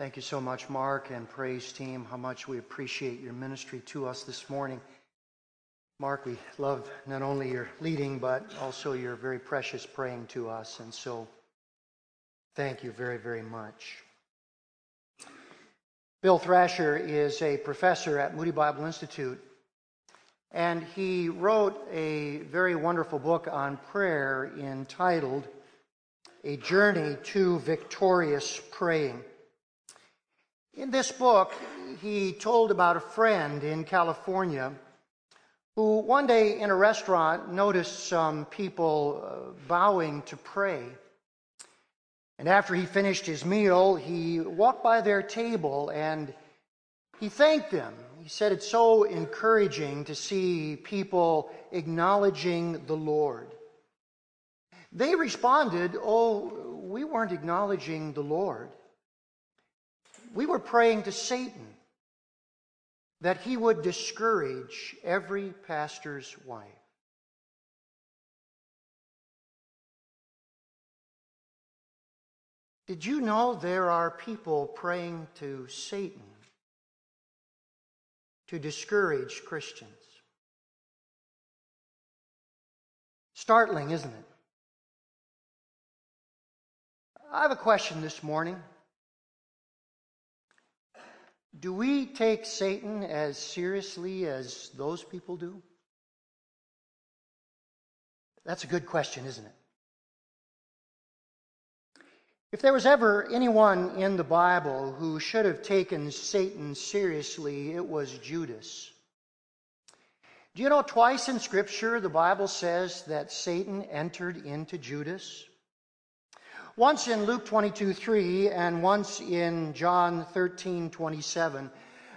Thank you so much, Mark and praise team. How much we appreciate your ministry to us this morning. Mark, we love not only your leading, but also your very precious praying to us. And so, thank you very, very much. Bill Thrasher is a professor at Moody Bible Institute, and he wrote a very wonderful book on prayer entitled A Journey to Victorious Praying. In this book, he told about a friend in California who one day in a restaurant noticed some people uh, bowing to pray. And after he finished his meal, he walked by their table and he thanked them. He said it's so encouraging to see people acknowledging the Lord. They responded, Oh, we weren't acknowledging the Lord we were praying to Satan that he would discourage every pastor's wife. Did you know there are people praying to Satan to discourage Christians? Startling, isn't it? I have a question this morning. Do we take Satan as seriously as those people do? That's a good question, isn't it? If there was ever anyone in the Bible who should have taken Satan seriously, it was Judas. Do you know twice in Scripture the Bible says that Satan entered into Judas? Once in Luke 22 3 and once in John 13 27.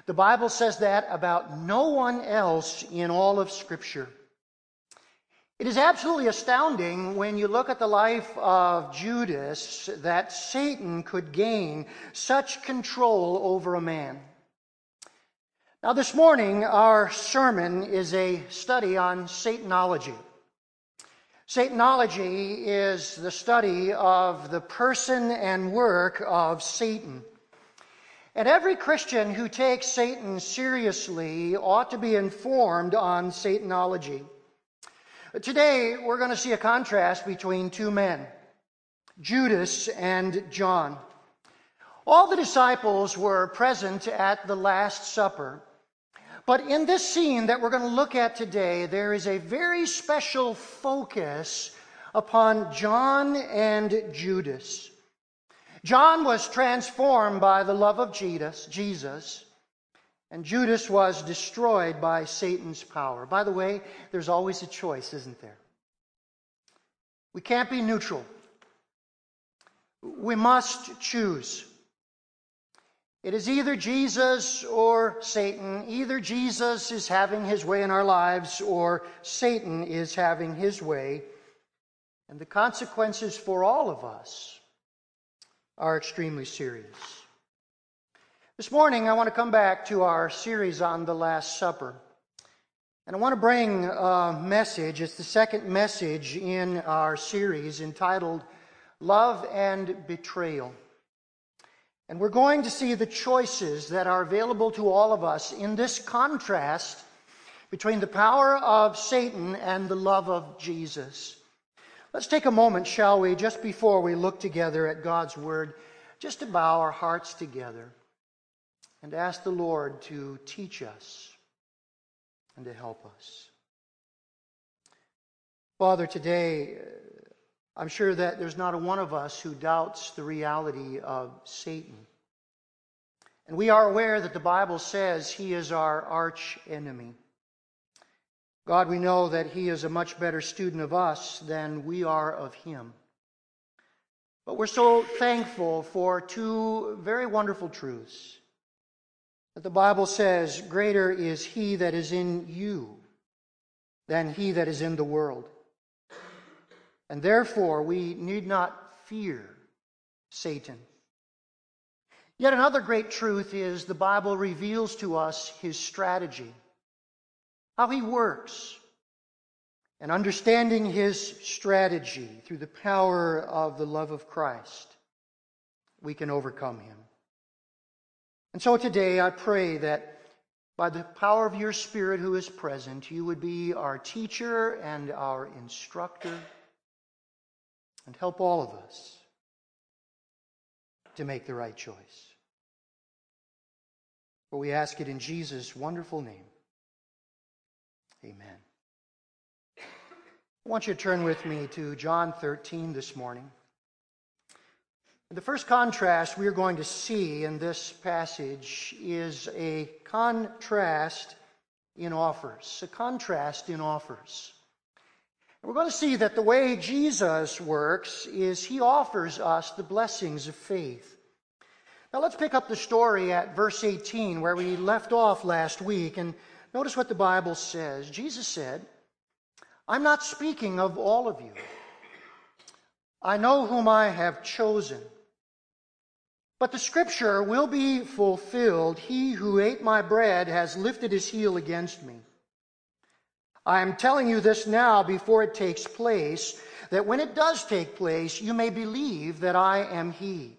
The Bible says that about no one else in all of Scripture. It is absolutely astounding when you look at the life of Judas that Satan could gain such control over a man. Now, this morning, our sermon is a study on Satanology. Satanology is the study of the person and work of Satan. And every Christian who takes Satan seriously ought to be informed on Satanology. Today, we're going to see a contrast between two men, Judas and John. All the disciples were present at the Last Supper. But in this scene that we're going to look at today, there is a very special focus upon John and Judas. John was transformed by the love of Jesus, and Judas was destroyed by Satan's power. By the way, there's always a choice, isn't there? We can't be neutral. We must choose. It is either Jesus or Satan. Either Jesus is having his way in our lives or Satan is having his way. And the consequences for all of us are extremely serious. This morning, I want to come back to our series on the Last Supper. And I want to bring a message. It's the second message in our series entitled Love and Betrayal. And we're going to see the choices that are available to all of us in this contrast between the power of Satan and the love of Jesus. Let's take a moment, shall we, just before we look together at God's Word, just to bow our hearts together and ask the Lord to teach us and to help us. Father, today, I'm sure that there's not a one of us who doubts the reality of Satan. And we are aware that the Bible says he is our arch enemy. God, we know that he is a much better student of us than we are of him. But we're so thankful for two very wonderful truths. That the Bible says, Greater is he that is in you than he that is in the world. And therefore, we need not fear Satan. Yet another great truth is the Bible reveals to us his strategy, how he works. And understanding his strategy through the power of the love of Christ, we can overcome him. And so today I pray that by the power of your Spirit who is present, you would be our teacher and our instructor and help all of us to make the right choice. For we ask it in Jesus' wonderful name. Amen. I want you to turn with me to John 13 this morning. The first contrast we are going to see in this passage is a contrast in offers. A contrast in offers. We're going to see that the way Jesus works is he offers us the blessings of faith. Now let's pick up the story at verse 18 where we left off last week and notice what the Bible says. Jesus said, I'm not speaking of all of you. I know whom I have chosen. But the scripture will be fulfilled. He who ate my bread has lifted his heel against me. I am telling you this now before it takes place, that when it does take place, you may believe that I am he.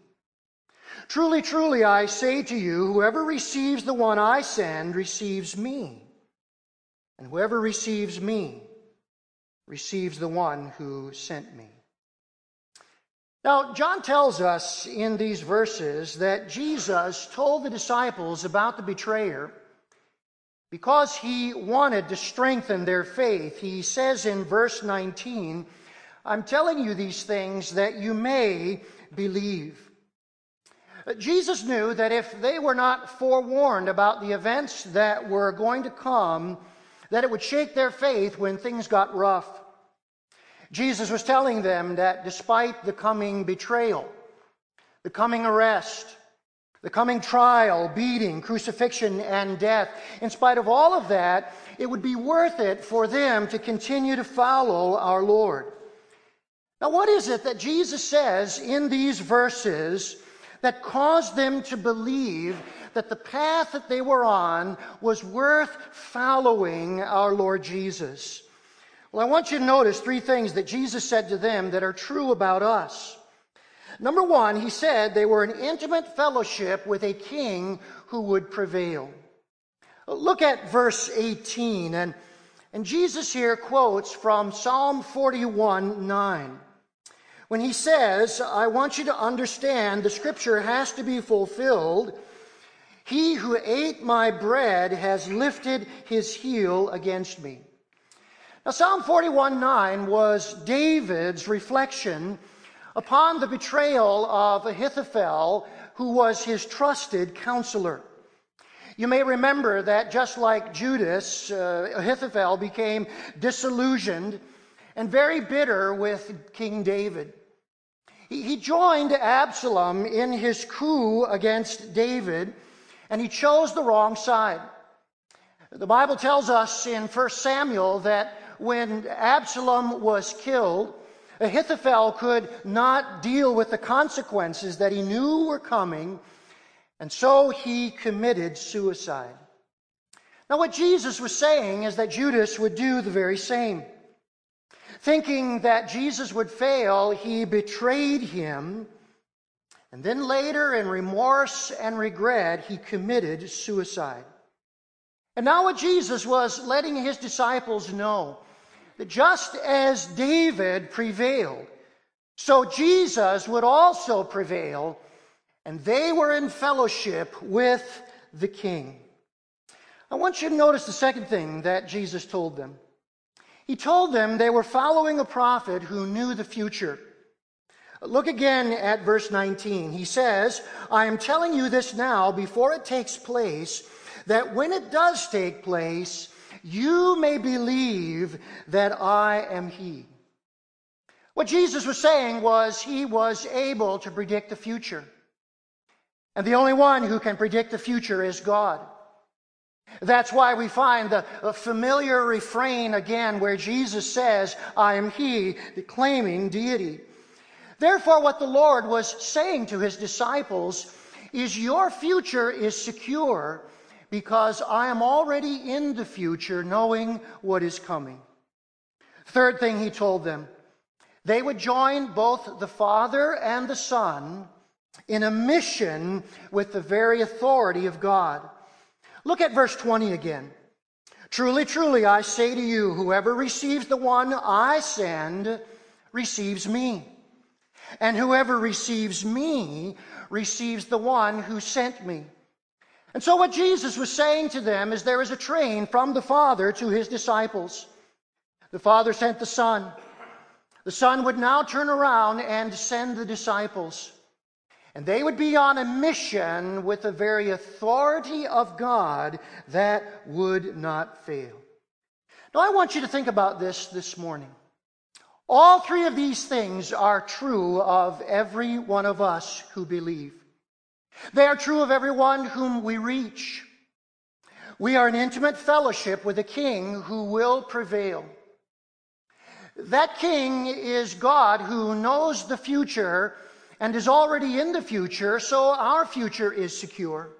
Truly, truly, I say to you, whoever receives the one I send receives me. And whoever receives me receives the one who sent me. Now, John tells us in these verses that Jesus told the disciples about the betrayer because he wanted to strengthen their faith. He says in verse 19, I'm telling you these things that you may believe. Uh, Jesus knew that if they were not forewarned about the events that were going to come, that it would shake their faith when things got rough. Jesus was telling them that despite the coming betrayal, the coming arrest, the coming trial, beating, crucifixion, and death, in spite of all of that, it would be worth it for them to continue to follow our Lord. Now, what is it that Jesus says in these verses that caused them to believe that the path that they were on was worth following our Lord Jesus? Well, I want you to notice three things that Jesus said to them that are true about us. Number one, he said they were in intimate fellowship with a king who would prevail. Look at verse 18, and, and Jesus here quotes from Psalm 41 9. When he says, I want you to understand the scripture has to be fulfilled. He who ate my bread has lifted his heel against me. Now, Psalm 41 9 was David's reflection upon the betrayal of Ahithophel, who was his trusted counselor. You may remember that just like Judas, uh, Ahithophel became disillusioned and very bitter with King David. He, he joined Absalom in his coup against David, and he chose the wrong side. The Bible tells us in 1 Samuel that when Absalom was killed, Ahithophel could not deal with the consequences that he knew were coming, and so he committed suicide. Now, what Jesus was saying is that Judas would do the very same. Thinking that Jesus would fail, he betrayed him, and then later, in remorse and regret, he committed suicide. And now, what Jesus was letting his disciples know just as David prevailed, so Jesus would also prevail, and they were in fellowship with the king. I want you to notice the second thing that Jesus told them. He told them they were following a prophet who knew the future. Look again at verse 19. He says, I am telling you this now before it takes place, that when it does take place, you may believe that I am He. What Jesus was saying was he was able to predict the future. And the only one who can predict the future is God. That's why we find the familiar refrain again where Jesus says, I am He, claiming deity. Therefore, what the Lord was saying to His disciples is, Your future is secure because I am already in the future knowing what is coming. Third thing he told them they would join both the Father and the Son in a mission with the very authority of God. Look at verse 20 again. Truly, truly, I say to you, whoever receives the one I send receives me. And whoever receives me receives the one who sent me. And so, what Jesus was saying to them is there is a train from the Father to his disciples. The Father sent the Son. The Son would now turn around and send the disciples. And they would be on a mission with the very authority of God that would not fail. Now, I want you to think about this this morning. All three of these things are true of every one of us who believe. They are true of everyone whom we reach. We are in intimate fellowship with a king who will prevail. That king is God who knows the future and is already in the future, so our future is secure.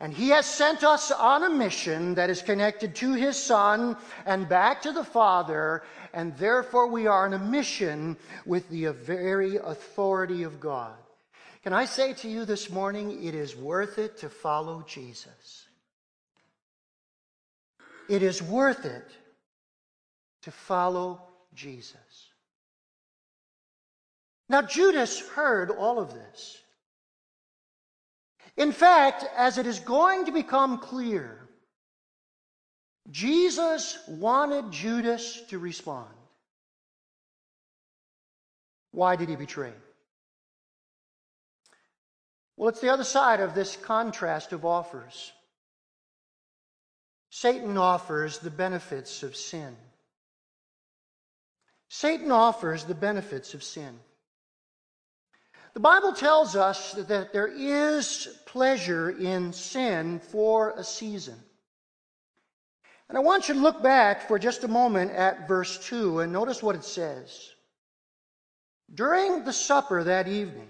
And he has sent us on a mission that is connected to his son and back to the father, and therefore we are on a mission with the very authority of God. Can I say to you this morning, it is worth it to follow Jesus. It is worth it to follow Jesus. Now, Judas heard all of this. In fact, as it is going to become clear, Jesus wanted Judas to respond. Why did he betray? Well, it's the other side of this contrast of offers. Satan offers the benefits of sin. Satan offers the benefits of sin. The Bible tells us that there is pleasure in sin for a season. And I want you to look back for just a moment at verse 2 and notice what it says. During the supper that evening,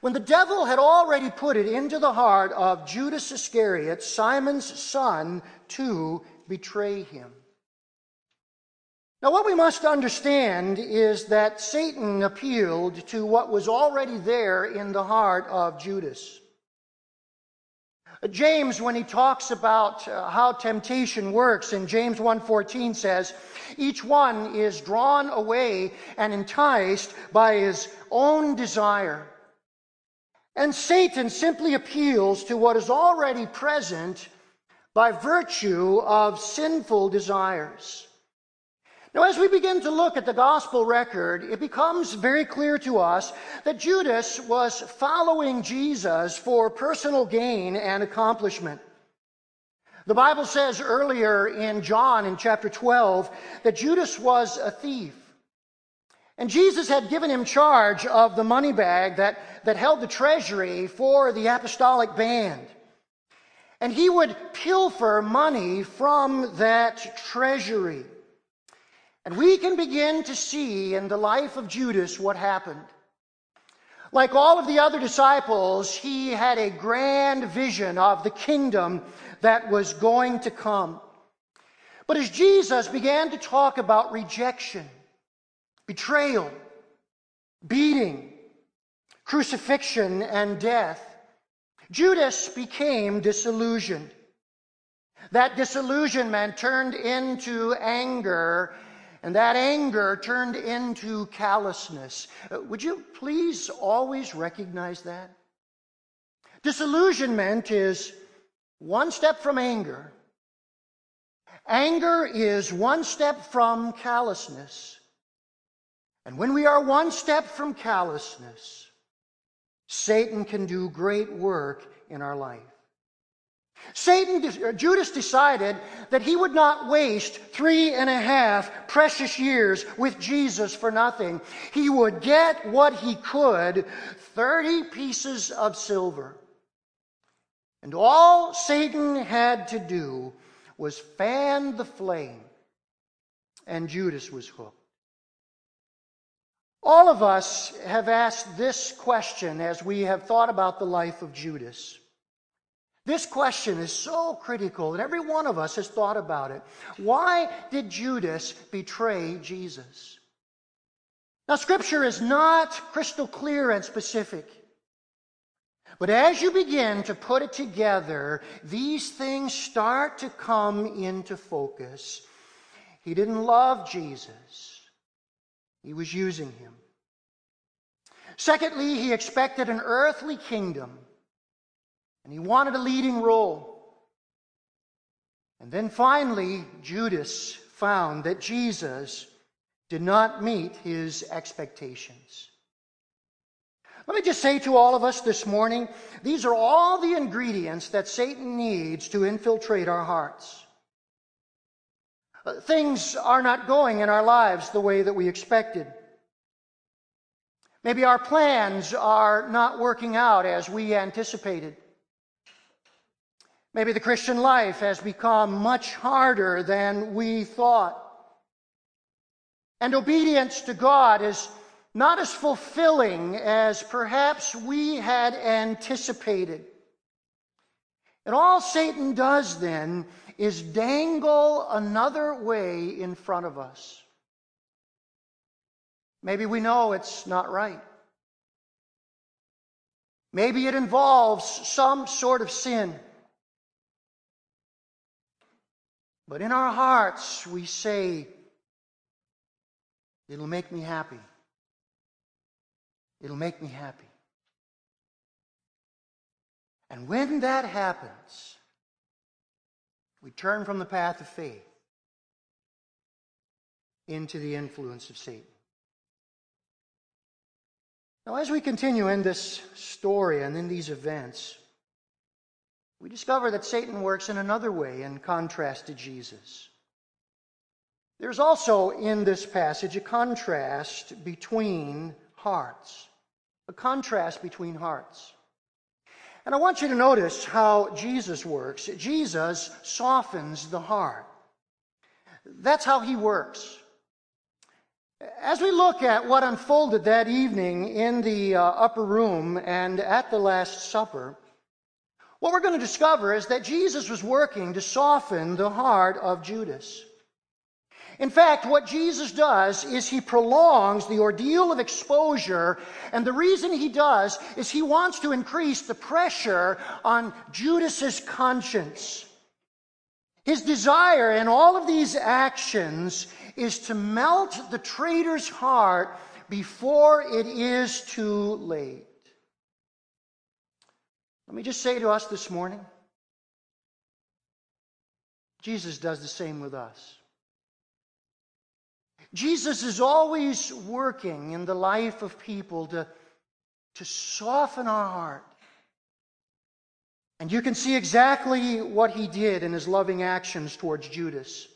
when the devil had already put it into the heart of Judas Iscariot, Simon's son, to betray him. Now, what we must understand is that Satan appealed to what was already there in the heart of Judas. James, when he talks about uh, how temptation works, in James 1.14 says, each one is drawn away and enticed by his own desire. And Satan simply appeals to what is already present by virtue of sinful desires. Now, as we begin to look at the gospel record, it becomes very clear to us that Judas was following Jesus for personal gain and accomplishment. The Bible says earlier in John in chapter 12 that Judas was a thief. And Jesus had given him charge of the money bag that, that held the treasury for the apostolic band. And he would pilfer money from that treasury. And we can begin to see in the life of Judas what happened. Like all of the other disciples, he had a grand vision of the kingdom that was going to come. But as Jesus began to talk about rejection, betrayal, beating, crucifixion, and death, Judas became disillusioned. That disillusionment turned into anger and that anger turned into callousness. Uh, would you please always recognize that? Disillusionment is one step from anger. Anger is one step from callousness. And when we are one step from callousness, Satan can do great work in our life. Satan, uh, Judas decided that he would not waste three and a half precious years with Jesus for nothing. He would get what he could 30 pieces of silver. And all Satan had to do was fan the flame, and Judas was hooked. All of us have asked this question as we have thought about the life of Judas. This question is so critical that every one of us has thought about it. Why did Judas betray Jesus? Now, Scripture is not crystal clear and specific. But as you begin to put it together, these things start to come into focus. He didn't love Jesus, he was using him. Secondly, he expected an earthly kingdom, and he wanted a leading role. And then finally, Judas found that Jesus did not meet his expectations. Let me just say to all of us this morning these are all the ingredients that Satan needs to infiltrate our hearts. Uh, things are not going in our lives the way that we expected. Maybe our plans are not working out as we anticipated. Maybe the Christian life has become much harder than we thought. And obedience to God is not as fulfilling as perhaps we had anticipated. And all Satan does then is dangle another way in front of us. Maybe we know it's not right. Maybe it involves some sort of sin. But in our hearts, we say, It'll make me happy. It'll make me happy. And when that happens, we turn from the path of faith into the influence of Satan. Now, as we continue in this story and in these events, we discover that Satan works in another way in contrast to Jesus. There's also in this passage a contrast between hearts. A contrast between hearts. And I want you to notice how Jesus works. Jesus softens the heart. That's how he works. As we look at what unfolded that evening in the uh, upper room and at the Last Supper, what we're going to discover is that Jesus was working to soften the heart of Judas. In fact, what Jesus does is he prolongs the ordeal of exposure, and the reason he does is he wants to increase the pressure on Judas's conscience. His desire in all of these actions is to melt the traitor's heart before it is too late. Let me just say to us this morning Jesus does the same with us. Jesus is always working in the life of people to, to soften our heart. And you can see exactly what he did in his loving actions towards Judas.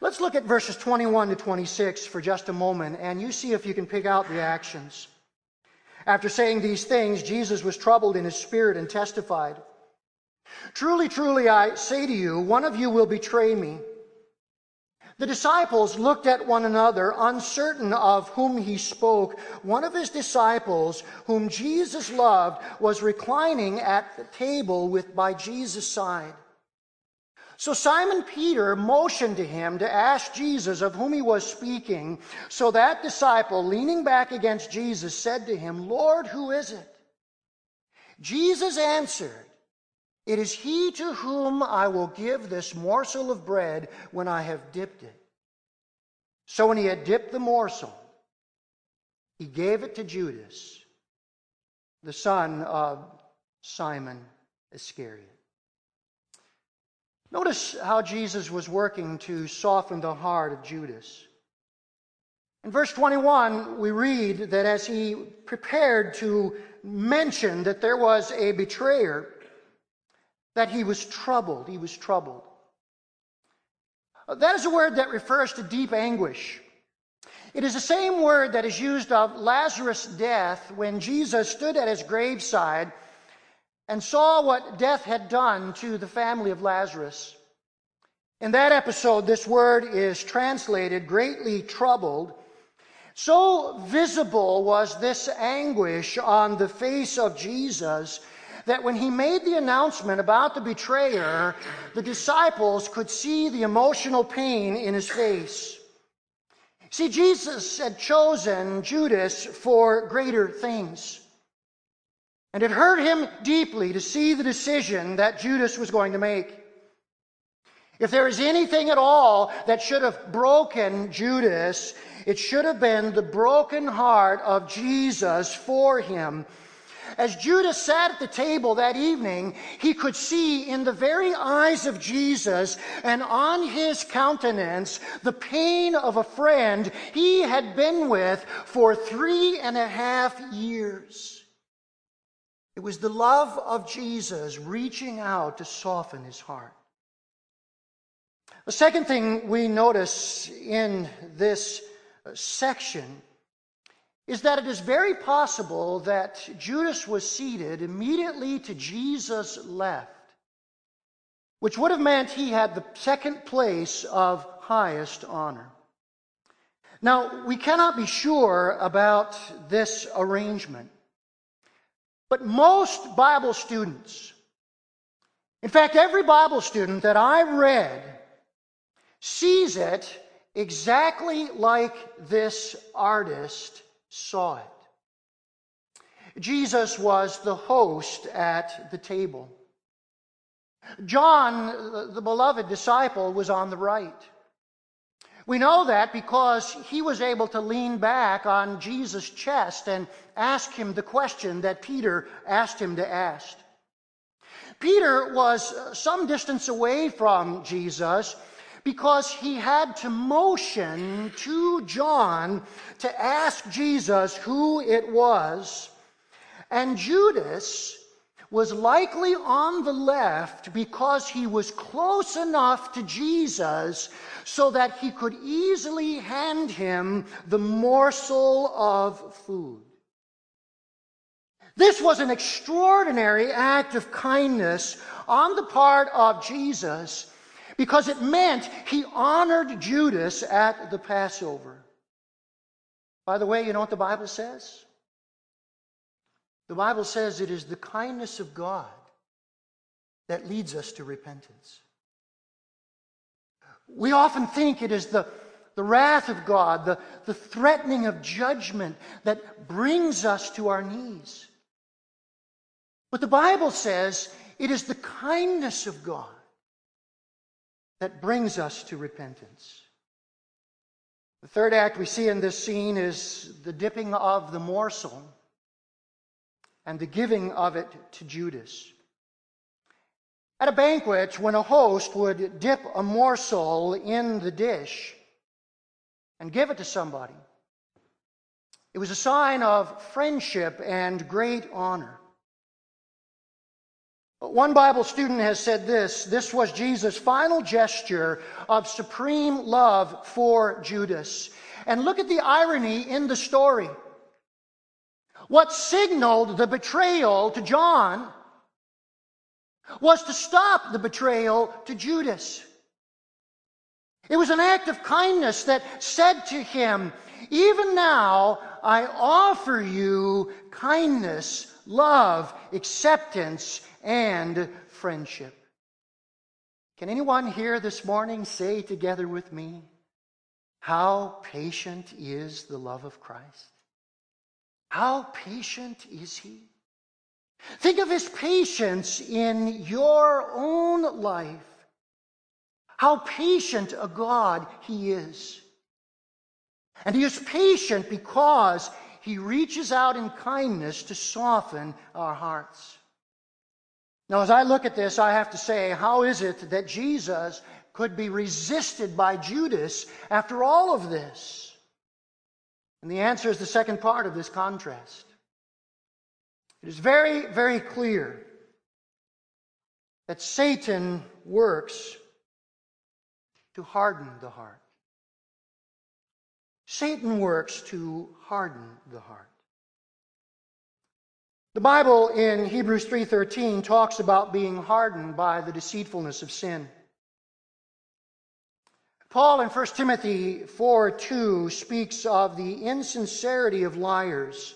Let's look at verses 21 to 26 for just a moment, and you see if you can pick out the actions. After saying these things, Jesus was troubled in his spirit and testified Truly, truly, I say to you, one of you will betray me. The disciples looked at one another, uncertain of whom he spoke. One of his disciples, whom Jesus loved, was reclining at the table with by Jesus' side. So Simon Peter motioned to him to ask Jesus of whom he was speaking. So that disciple, leaning back against Jesus, said to him, Lord, who is it? Jesus answered, It is he to whom I will give this morsel of bread when I have dipped it. So when he had dipped the morsel, he gave it to Judas, the son of Simon Iscariot. Notice how Jesus was working to soften the heart of Judas. In verse 21, we read that as he prepared to mention that there was a betrayer, that he was troubled. He was troubled. Uh, that is a word that refers to deep anguish. It is the same word that is used of Lazarus' death when Jesus stood at his graveside and saw what death had done to the family of Lazarus. In that episode, this word is translated greatly troubled. So visible was this anguish on the face of Jesus that when he made the announcement about the betrayer, the disciples could see the emotional pain in his face. See, Jesus had chosen Judas for greater things. And it hurt him deeply to see the decision that Judas was going to make. If there is anything at all that should have broken Judas, it should have been the broken heart of Jesus for him. As Judas sat at the table that evening, he could see in the very eyes of Jesus and on his countenance the pain of a friend he had been with for three and a half years. It was the love of Jesus reaching out to soften his heart. The second thing we notice in this uh, section is that it is very possible that Judas was seated immediately to Jesus' left, which would have meant he had the second place of highest honor. Now, we cannot be sure about this arrangement, but most Bible students, in fact, every Bible student that I read, sees it exactly like this artist saw it. Jesus was the host at the table. John, the beloved disciple, was on the right. We know that because he was able to lean back on Jesus' chest and ask him the question that Peter asked him to ask. Peter was uh, some distance away from Jesus because he had to motion to John to ask Jesus who it was. And Judas was likely on the left because he was close enough to Jesus so that he could easily hand him the morsel of food. This was an extraordinary act of kindness on the part of Jesus because it meant he honored Judas at the Passover. By the way, you know what the Bible says? The Bible says it is the kindness of God that leads us to repentance. We often think it is the, the wrath of God, the, the threatening of judgment that brings us to our knees. But the Bible says it is the kindness of God that brings us to repentance. The third act we see in this scene is the dipping of the morsel and the giving of it to Judas. At a banquet, when a host would dip a morsel in the dish and give it to somebody, it was a sign of friendship and great honor. One Bible student has said this this was Jesus' final gesture of supreme love for Judas. And look at the irony in the story. What signaled the betrayal to John was to stop the betrayal to Judas. It was an act of kindness that said to him, Even now I offer you kindness, love, acceptance, and friendship. Can anyone here this morning say together with me, How patient is the love of Christ? How patient is He? Think of His patience in your own life. How patient a God He is. And He is patient because He reaches out in kindness to soften our hearts. Now, as I look at this, I have to say, how is it that Jesus could be resisted by Judas after all of this? And the answer is the second part of this contrast. It is very, very clear that Satan works to harden the heart. Satan works to harden the heart. The Bible in Hebrews 3:13 talks about being hardened by the deceitfulness of sin. Paul in 1 Timothy 4:2 speaks of the insincerity of liars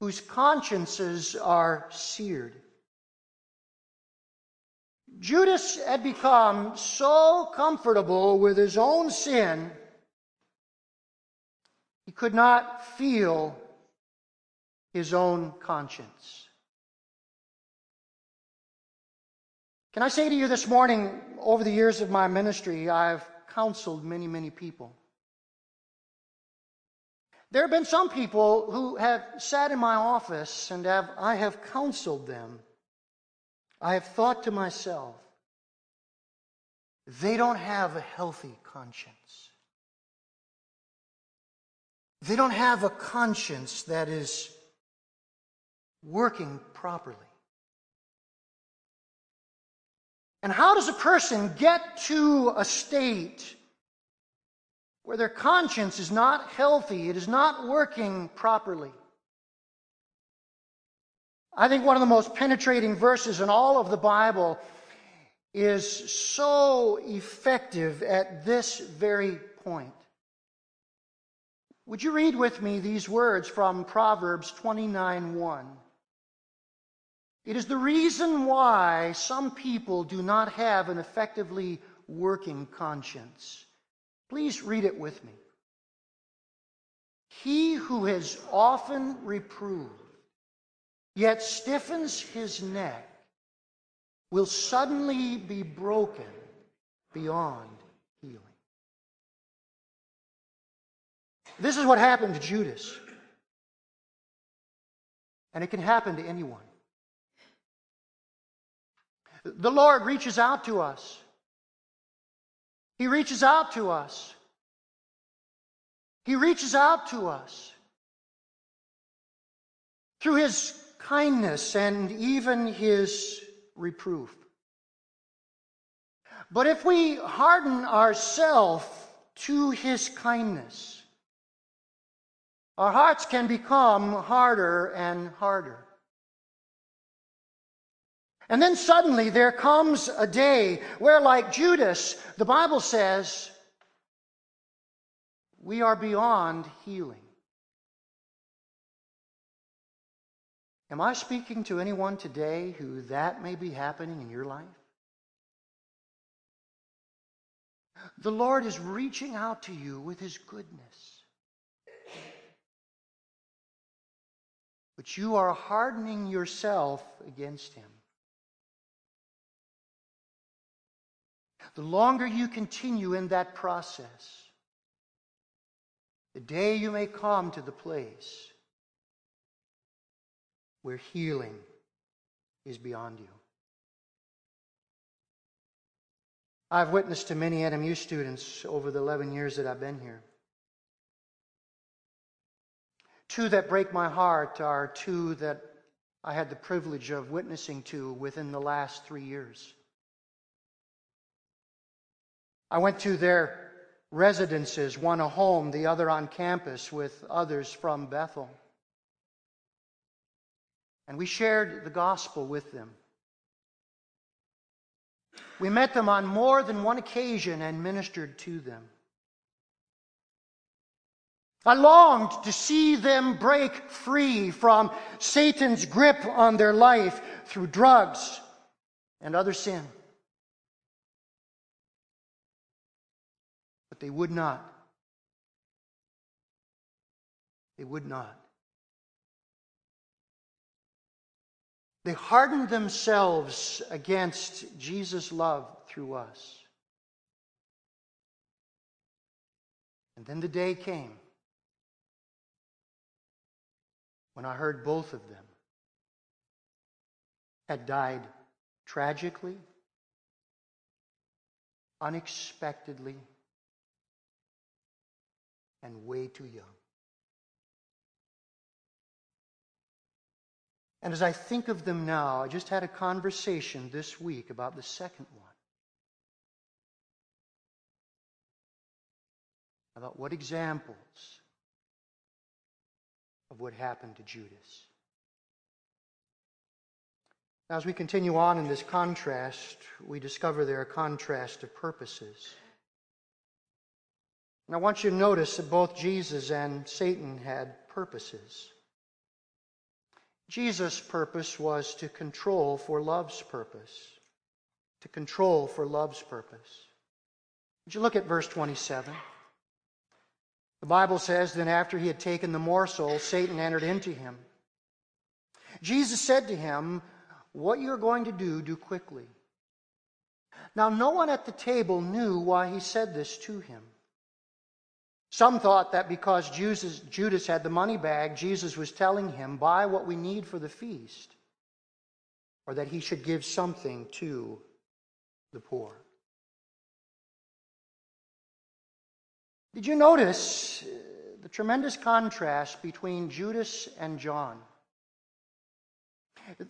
whose consciences are seared. Judas had become so comfortable with his own sin He could not feel his own conscience. Can I say to you this morning, over the years of my ministry, I've counseled many, many people. There have been some people who have sat in my office and have, I have counseled them. I have thought to myself, they don't have a healthy conscience. They don't have a conscience that is working properly. And how does a person get to a state where their conscience is not healthy, it is not working properly? I think one of the most penetrating verses in all of the Bible is so effective at this very point. Would you read with me these words from Proverbs 29 1? It is the reason why some people do not have an effectively working conscience. Please read it with me. He who has often reproved, yet stiffens his neck, will suddenly be broken beyond healing. This is what happened to Judas. And it can happen to anyone. The Lord reaches out to us. He reaches out to us. He reaches out to us through His kindness and even His reproof. But if we harden ourselves to His kindness, our hearts can become harder and harder. And then suddenly there comes a day where, like Judas, the Bible says, we are beyond healing. Am I speaking to anyone today who that may be happening in your life? The Lord is reaching out to you with His goodness. But you are hardening yourself against Him. The longer you continue in that process, the day you may come to the place where healing is beyond you. I've witnessed to many NMU students over the 11 years that I've been here. Two that break my heart are two that I had the privilege of witnessing to within the last three years. I went to their residences, one a home, the other on campus, with others from Bethel. And we shared the gospel with them. We met them on more than one occasion and ministered to them. I longed to see them break free from Satan's grip on their life through drugs and other sin. They would not. They would not. They hardened themselves against Jesus' love through us. And then the day came when I heard both of them had died tragically, unexpectedly, and way too young. And as I think of them now, I just had a conversation this week about the second one. About what examples of what happened to Judas. Now, as we continue on in this contrast, we discover there a contrast of purposes. And I want you to notice that both Jesus and Satan had purposes. Jesus' purpose was to control for love's purpose. To control for love's purpose. Would you look at verse 27? The Bible says, Then after he had taken the morsel, Satan entered into him. Jesus said to him, What you're going to do, do quickly. Now, no one at the table knew why he said this to him. Some thought that because Judas, had the money bag, Jesus was telling him, Buy what we need for the feast, or that he should give something to the poor. Did you notice uh, the tremendous contrast between Judas and John?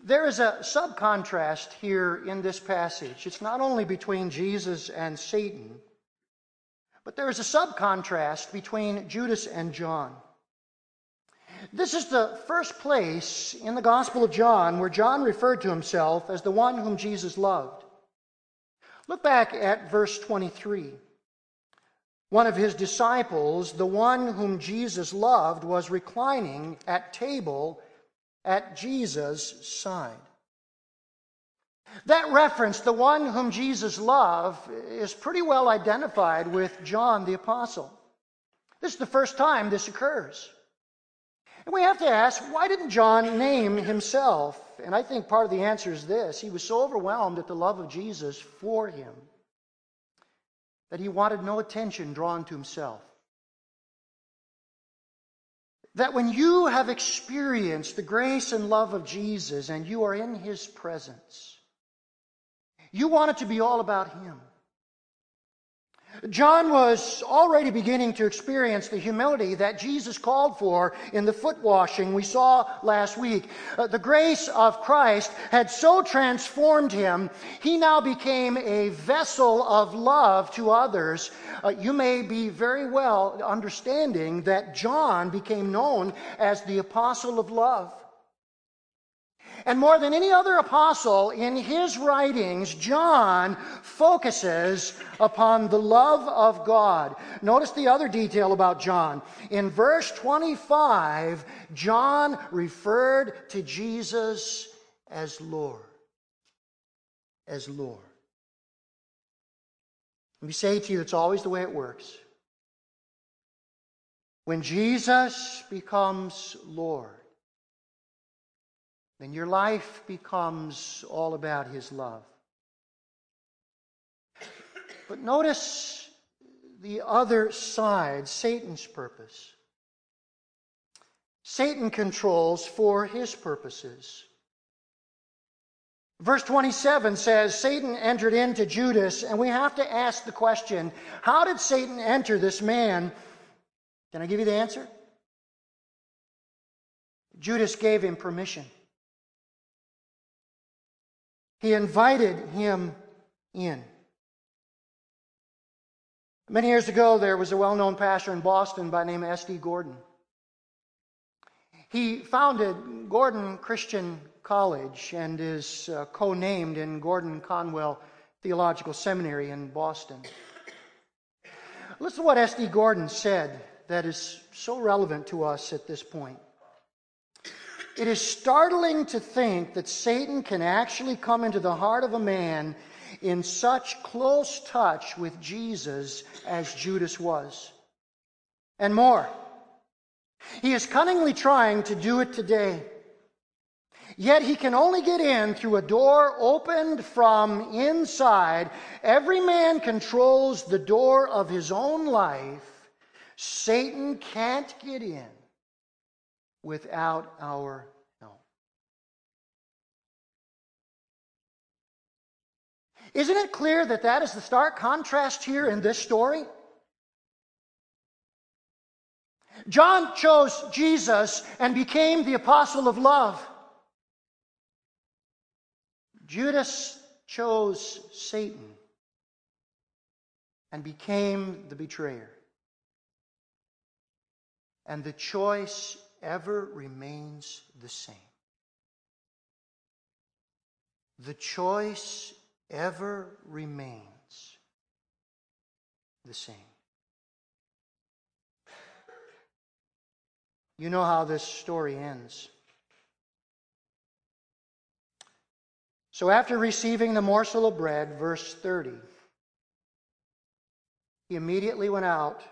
There is a subcontrast here in this passage. It's not only between Jesus and Satan, but there is a subcontrast between Judas and John. This is the first place in the Gospel of John where John referred to himself as the one whom Jesus loved. Look back at verse 23. One of his disciples, the one whom Jesus loved, was reclining at table at Jesus' side. That reference, the one whom Jesus loved, is pretty well identified with John the Apostle. This is the first time this occurs. And we have to ask, why didn't John name himself? And I think part of the answer is this he was so overwhelmed at the love of Jesus for him that he wanted no attention drawn to himself that when you have experienced the grace and love of Jesus and you are in his presence, you want it to be all about him. John was already beginning to experience the humility that Jesus called for in the foot washing we saw last week. Uh, the grace of Christ had so transformed him, he now became a vessel of love to others. Uh, you may be very well understanding that John became known as the apostle of love. And more than any other apostle in his writings, John focuses upon the love of God. Notice the other detail about John. In verse 25, John referred to Jesus as Lord. As Lord. Let me say to you, it's always the way it works. When Jesus becomes Lord, then your life becomes all about His love. But notice the other side, Satan's purpose. Satan controls for his purposes. Verse 27 says Satan entered into Judas, and we have to ask the question how did Satan enter this man? Can I give you the answer? Judas gave him permission. He invited him in. Many years ago, there was a well known pastor in Boston by name S.D. Gordon. He founded Gordon Christian College and is uh, co named in Gordon Conwell Theological Seminary in Boston. Listen to what S.D. Gordon said that is so relevant to us at this point. It is startling to think that Satan can actually come into the heart of a man in such close touch with Jesus as Judas was. And more, he is cunningly trying to do it today. Yet he can only get in through a door opened from inside. Every man controls the door of his own life. Satan can't get in without our help. Isn't it clear that that is the stark contrast here in this story? John chose Jesus and became the apostle of love. Judas chose Satan and became the betrayer. And the choice ever remains the same. The choice ever remains the same. You know how this story ends. So, after receiving the morsel of bread, verse 30, he immediately went out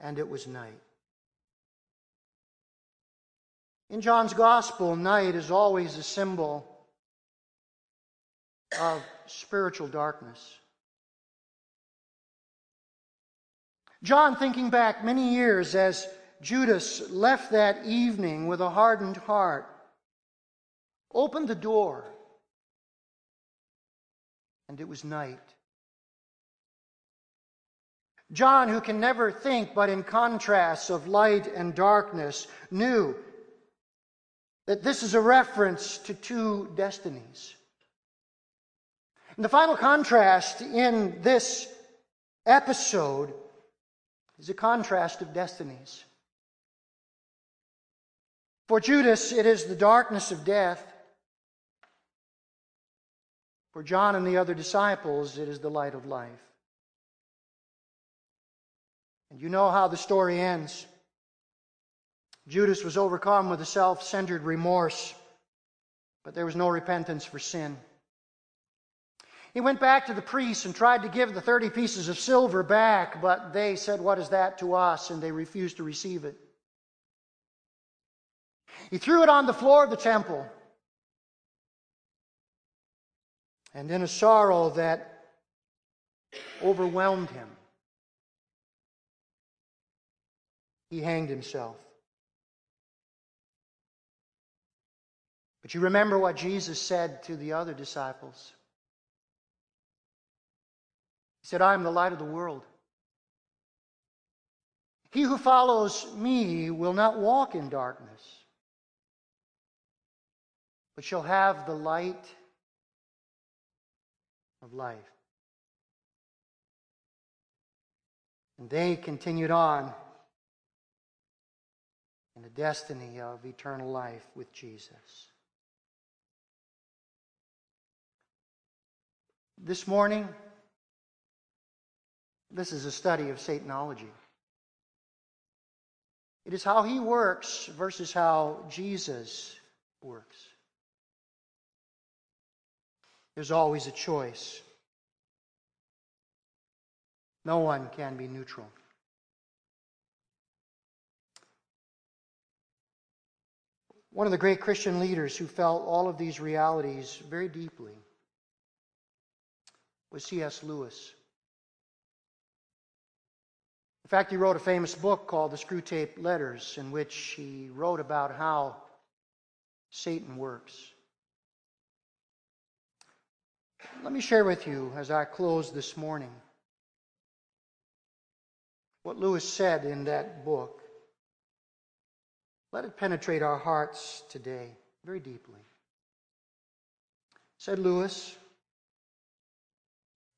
and it was night. In John's Gospel, night is always a symbol of spiritual darkness. John, thinking back many years as Judas left that evening with a hardened heart, opened the door, and it was night. John, who can never think but in contrasts of light and darkness, knew that this is a reference to two destinies. And the final contrast in this episode is a contrast of destinies. For Judas, it is the darkness of death. For John and the other disciples, it is the light of life. And you know how the story ends. Judas was overcome with a self centered remorse, but there was no repentance for sin. He went back to the priests and tried to give the 30 pieces of silver back, but they said, What is that to us? And they refused to receive it. He threw it on the floor of the temple. And in a sorrow that overwhelmed him, he hanged himself. But you remember what Jesus said to the other disciples. He said, I am the light of the world. He who follows me will not walk in darkness, but shall have the light of life. And they continued on in the destiny of eternal life with Jesus. This morning, this is a study of Satanology. It is how he works versus how Jesus works. There's always a choice. No one can be neutral. One of the great Christian leaders who felt all of these realities very deeply was C.S. Lewis. In fact, he wrote a famous book called The Screwtape Letters, in which he wrote about how Satan works. Let me share with you as I close this morning what Lewis said in that book. Let it penetrate our hearts today very deeply. Said Lewis,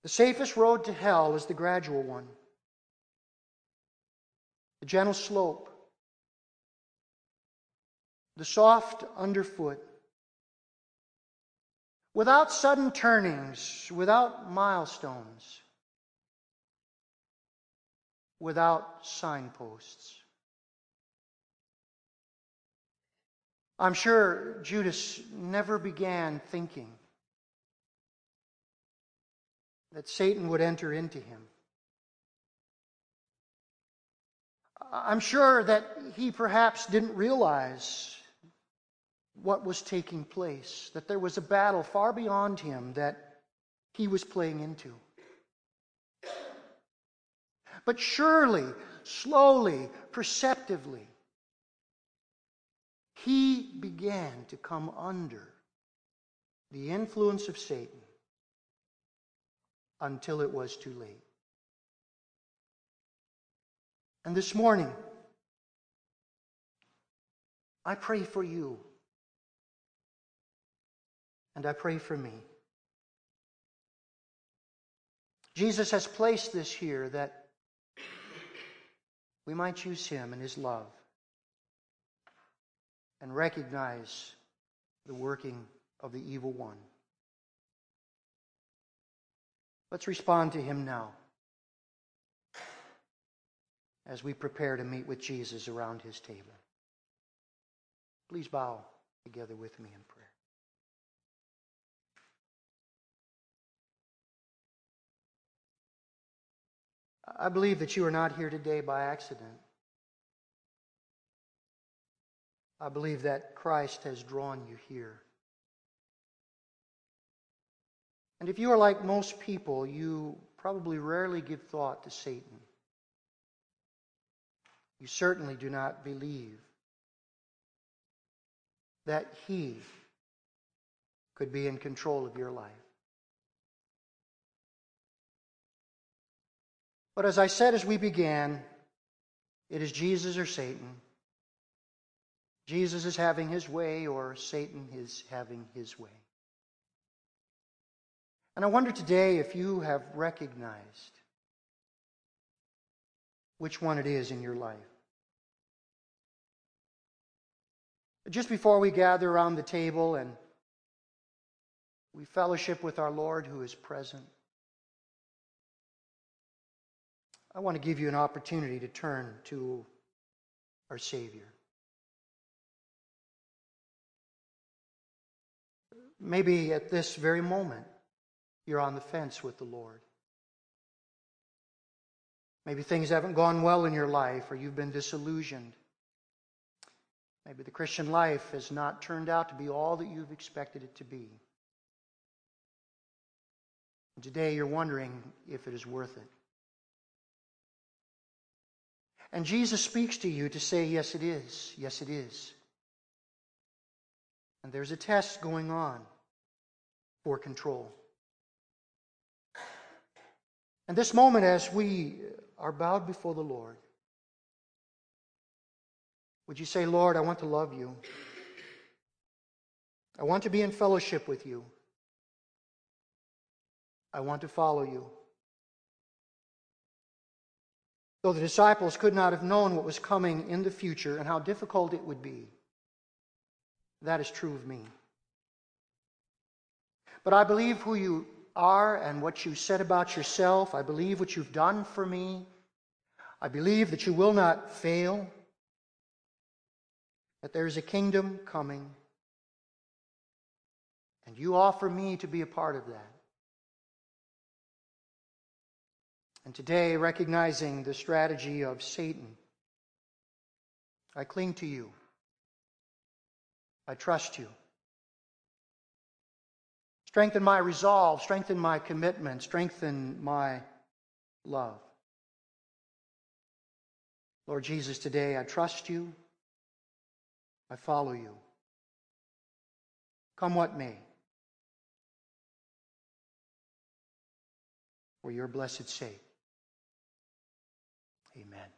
the safest road to hell is the gradual one, the gentle slope, the soft underfoot, without sudden turnings, without milestones, without signposts. I'm sure Judas never began thinking that Satan would enter into him. I'm sure that he perhaps didn't realize what was taking place, that there was a battle far beyond him that he was playing into. But surely, slowly, perceptively, he began to come under the influence of Satan until it was too late. And this morning, I pray for you. And I pray for me. Jesus has placed this here that we might choose Him and His love and recognize the working of the evil one. Let's respond to him now as we prepare to meet with Jesus around his table. Please bow together with me in prayer. I believe that you are not here today by accident. I believe that Christ has drawn you here. And if you are like most people, you probably rarely give thought to Satan. You certainly do not believe that he could be in control of your life. But as I said as we began, it is Jesus or Satan. Jesus is having his way, or Satan is having his way. And I wonder today if you have recognized which one it is in your life. Just before we gather around the table and we fellowship with our Lord who is present, I want to give you an opportunity to turn to our Savior. Maybe at this very moment, you're on the fence with the Lord. Maybe things haven't gone well in your life or you've been disillusioned. Maybe the Christian life has not turned out to be all that you've expected it to be. And today you're wondering if it is worth it. And Jesus speaks to you to say, Yes, it is. Yes, it is. And there's a test going on for control. And this moment, as we are bowed before the Lord, would you say, Lord, I want to love you? I want to be in fellowship with you. I want to follow you. Though the disciples could not have known what was coming in the future and how difficult it would be, that is true of me. But I believe who you are and what you said about yourself. I believe what you've done for me. I believe that you will not fail, that there is a kingdom coming, and you offer me to be a part of that. And today, recognizing the strategy of Satan, I cling to you. I trust you. Strengthen my resolve, strengthen my commitment, strengthen my love. Lord Jesus, today I trust you. I follow you. Come what may. For your blessed sake. Amen.